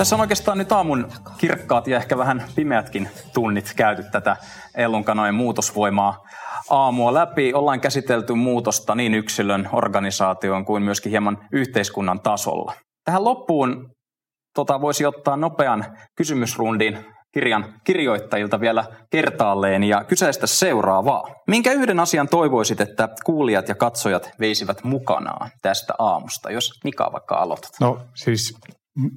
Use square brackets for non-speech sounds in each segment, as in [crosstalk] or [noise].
Tässä on oikeastaan nyt aamun kirkkaat ja ehkä vähän pimeätkin tunnit käyty tätä Ellunkanojen muutosvoimaa aamua läpi. Ollaan käsitelty muutosta niin yksilön, organisaation kuin myöskin hieman yhteiskunnan tasolla. Tähän loppuun tota, voisi ottaa nopean kysymysrundin kirjan kirjoittajilta vielä kertaalleen ja kyseistä seuraavaa. Minkä yhden asian toivoisit, että kuulijat ja katsojat veisivät mukanaan tästä aamusta, jos Mika vaikka aloitat? No siis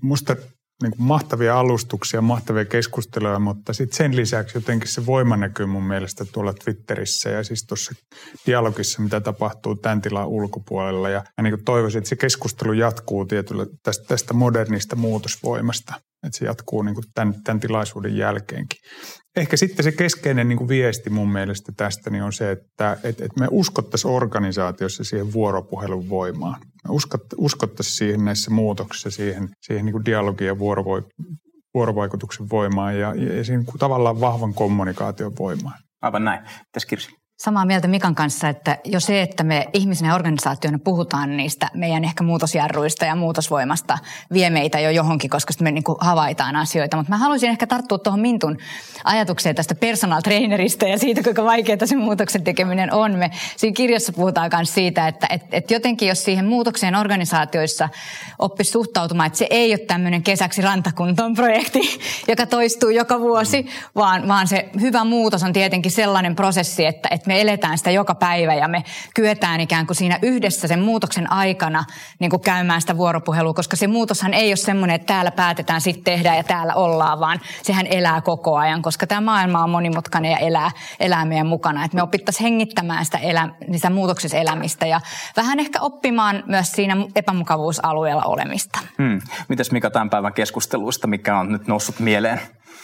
musta niin kuin mahtavia alustuksia, mahtavia keskusteluja, mutta sitten sen lisäksi jotenkin se voima näkyy mun mielestä tuolla Twitterissä ja siis tuossa dialogissa, mitä tapahtuu tämän tilan ulkopuolella. Ja, ja niin toivoisin, että se keskustelu jatkuu tietyllä tästä, tästä modernista muutosvoimasta, että se jatkuu niin kuin tämän, tämän tilaisuuden jälkeenkin. Ehkä sitten se keskeinen niin kuin viesti mun mielestä tästä niin on se, että, että, me uskottaisiin organisaatiossa siihen vuoropuhelun voimaan. Me uskottaisiin siihen näissä muutoksissa, siihen, siihen niin kuin dialogin ja vuorovaikutuksen voimaan ja, ja siihen tavallaan vahvan kommunikaation voimaan. Aivan näin. Tässä Kirsi. Samaa mieltä Mikan kanssa, että jo se, että me ihmisenä ja organisaationa puhutaan niistä meidän ehkä muutosjarruista ja muutosvoimasta, vie meitä jo johonkin, koska me niin kuin havaitaan asioita. Mutta mä haluaisin ehkä tarttua tuohon Mintun ajatukseen tästä personal trainerista ja siitä, kuinka vaikeaa se muutoksen tekeminen on. Me siinä kirjassa puhutaan myös siitä, että et, et jotenkin jos siihen muutokseen organisaatioissa oppisi suhtautumaan, että se ei ole tämmöinen kesäksi rantakuntoon projekti, [laughs] joka toistuu joka vuosi, vaan, vaan se hyvä muutos on tietenkin sellainen prosessi, että, että me eletään sitä joka päivä ja me kyetään ikään kuin siinä yhdessä sen muutoksen aikana niin kuin käymään sitä vuoropuhelua, koska se muutoshan ei ole semmoinen, että täällä päätetään sitten tehdä ja täällä ollaan, vaan sehän elää koko ajan, koska tämä maailma on monimutkainen ja elää, elää meidän mukana. Että me opittaisiin hengittämään sitä, elä, sitä muutoksessa elämistä ja vähän ehkä oppimaan myös siinä epämukavuusalueella olemista. Hmm. Mites Mika tämän päivän keskusteluista, mikä on nyt noussut mieleen?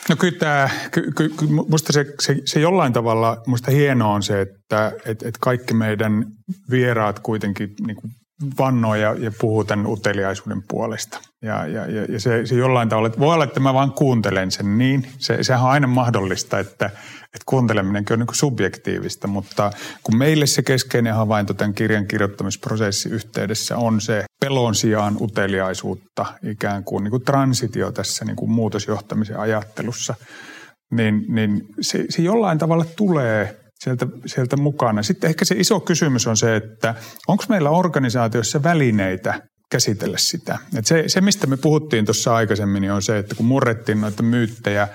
No kyllä tämä, ky, ky, musta se, se, se jollain tavalla, musta hienoa on se, että et, et kaikki meidän vieraat kuitenkin niin kuin vannoo ja, ja puhuu tämän uteliaisuuden puolesta. Ja, ja, ja se, se jollain tavalla, että voi olla, että mä vaan kuuntelen sen niin. Se, sehän on aina mahdollista, että, että kuunteleminenkin on niin subjektiivista, mutta kun meille se keskeinen havainto tämän kirjan kirjoittamisprosessin yhteydessä on se pelon sijaan uteliaisuutta, ikään kuin, niin kuin transitio tässä niin kuin muutosjohtamisen ajattelussa, niin, niin se, se jollain tavalla tulee sieltä, sieltä mukana. Sitten ehkä se iso kysymys on se, että onko meillä organisaatiossa välineitä käsitellä sitä. Et se, se, mistä me puhuttiin tuossa aikaisemmin, niin on se, että kun murrettiin noita myyttejä,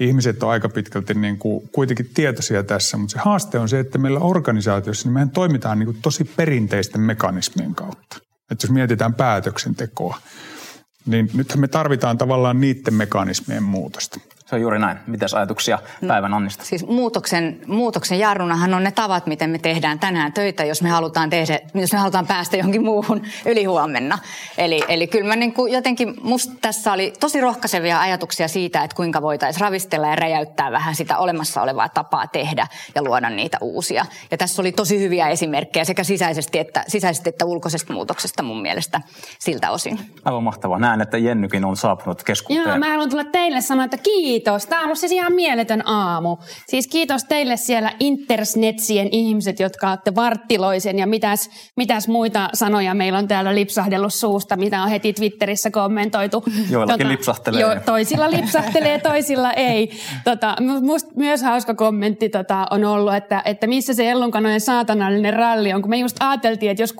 ihmiset on aika pitkälti niin kuin kuitenkin tietoisia tässä, mutta se haaste on se, että meillä organisaatiossa niin mehän toimitaan niin kuin tosi perinteisten mekanismien kautta. Että jos mietitään päätöksentekoa, niin nythän me tarvitaan tavallaan niiden mekanismien muutosta. Se on juuri näin. Mitäs ajatuksia mm. päivän Annista? Siis muutoksen, muutoksen jarrunahan on ne tavat, miten me tehdään tänään töitä, jos me halutaan, tehdä, jos me halutaan päästä johonkin muuhun [laughs] ylihuomenna. Eli, eli kyllä mä niin kuin jotenkin, musta tässä oli tosi rohkaisevia ajatuksia siitä, että kuinka voitaisiin ravistella ja räjäyttää vähän sitä olemassa olevaa tapaa tehdä ja luoda niitä uusia. Ja tässä oli tosi hyviä esimerkkejä sekä sisäisesti että, sisäisesti että ulkoisesta muutoksesta mun mielestä siltä osin. Aivan mahtavaa. Näen, että Jennykin on saapunut keskuuteen. Joo, mä haluan tulla teille sanoa, että kiitos kiitos. Tämä on ollut siis ihan mieletön aamu. Siis kiitos teille siellä intersnetsien ihmiset, jotka olette varttiloisen ja mitäs, mitäs muita sanoja meillä on täällä lipsahdellut suusta, mitä on heti Twitterissä kommentoitu. [laughs] Joillakin tota, lipsahtelee. Jo, [laughs] toisilla lipsahtelee, toisilla ei. Tota, musta myös hauska kommentti tota, on ollut, että, että missä se ellunkanojen saatanallinen ralli on. Kun me just ajateltiin, että jos 6.30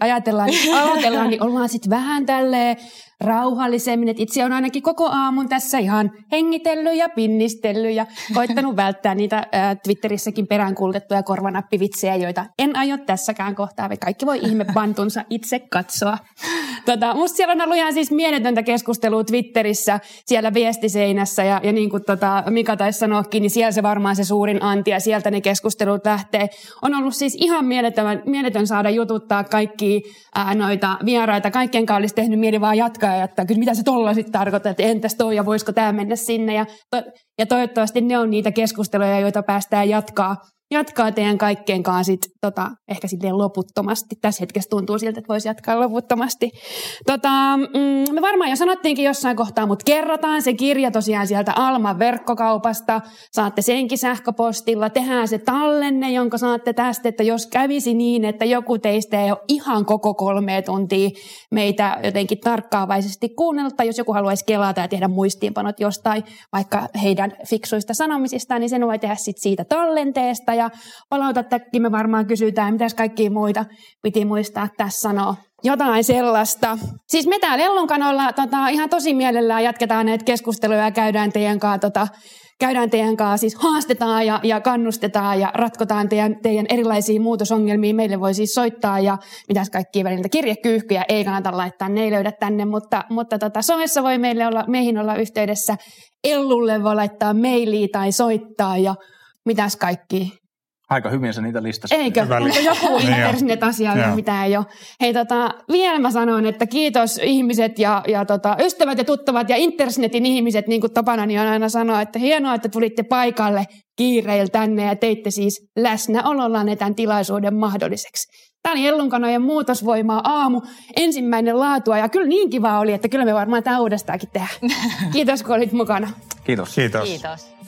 ajatellaan, niin aloitellaan, niin ollaan sitten vähän tälleen rauhallisemmin. Et itse on ainakin koko aamun tässä ihan hengitellyt ja pinnistellyt ja koittanut välttää niitä äh, Twitterissäkin peräänkuulutettuja korvanappivitsejä, joita en aio tässäkään kohtaa. Kaikki voi ihme bantunsa itse katsoa. Tota, musta siellä on ollut ihan siis mieletöntä keskustelua Twitterissä, siellä viestiseinässä ja, ja niin kuin tota Mika taisi sanoakin, niin siellä se varmaan se suurin anti ja sieltä ne keskustelut lähtee. On ollut siis ihan mieletön, mieletön saada jututtaa kaikki ää, noita vieraita. Kaikkien kanssa olisi tehnyt mieli vaan jatkaa ja että kyllä mitä se tuolla sitten tarkoittaa, että entäs toi ja voisiko tämä mennä sinne. Ja, to, ja toivottavasti ne on niitä keskusteluja, joita päästään jatkaa jatkaa teidän kaikkeen kanssa sit, tota, ehkä silleen loputtomasti. Tässä hetkessä tuntuu siltä, että voisi jatkaa loputtomasti. Tota, mm, me varmaan jo sanottiinkin jossain kohtaa, mutta kerrotaan se kirja tosiaan sieltä Alman verkkokaupasta. Saatte senkin sähköpostilla. Tehdään se tallenne, jonka saatte tästä, että jos kävisi niin, että joku teistä ei ole ihan koko kolme tuntia meitä jotenkin tarkkaavaisesti kuunnella, tai jos joku haluaisi kelata ja tehdä muistiinpanot jostain vaikka heidän fiksuista sanomisistaan, niin sen voi tehdä sit siitä tallenteesta ja palautettakin me varmaan kysytään, mitäs kaikkia muita piti muistaa tässä sanoa. Jotain sellaista. Siis me täällä Ellunkanolla tota, ihan tosi mielellään jatketaan näitä keskusteluja ja käydään teidän kanssa tota, käydään teidän kanssa, siis haastetaan ja, ja kannustetaan ja ratkotaan teidän, teidän erilaisia muutosongelmia. Meille voi siis soittaa ja mitäs kaikkia välillä kirjekyyhkyjä ei kannata laittaa, ne ei löydä tänne, mutta, mutta tota, somessa voi meille olla, meihin olla yhteydessä. Ellulle voi laittaa mailia tai soittaa ja mitäs kaikki Aika hyvin se niitä listasi. Eikö? Hyvä Onko joku Niin internet-asia, Joo. mitä ei ole? Hei, tota, vielä mä sanon, että kiitos ihmiset ja, ja tota, ystävät ja tuttavat ja internetin ihmiset, niin kuin tapana niin on aina sanoa, että hienoa, että tulitte paikalle kiireillä tänne ja teitte siis läsnäolollanne tämän tilaisuuden mahdolliseksi. Tämä oli Ellunkanojen muutosvoimaa aamu, ensimmäinen laatua ja kyllä niin kiva oli, että kyllä me varmaan tämä uudestaankin tehdään. [laughs] Kiitos kun olit mukana. Kiitos. Kiitos. Kiitos.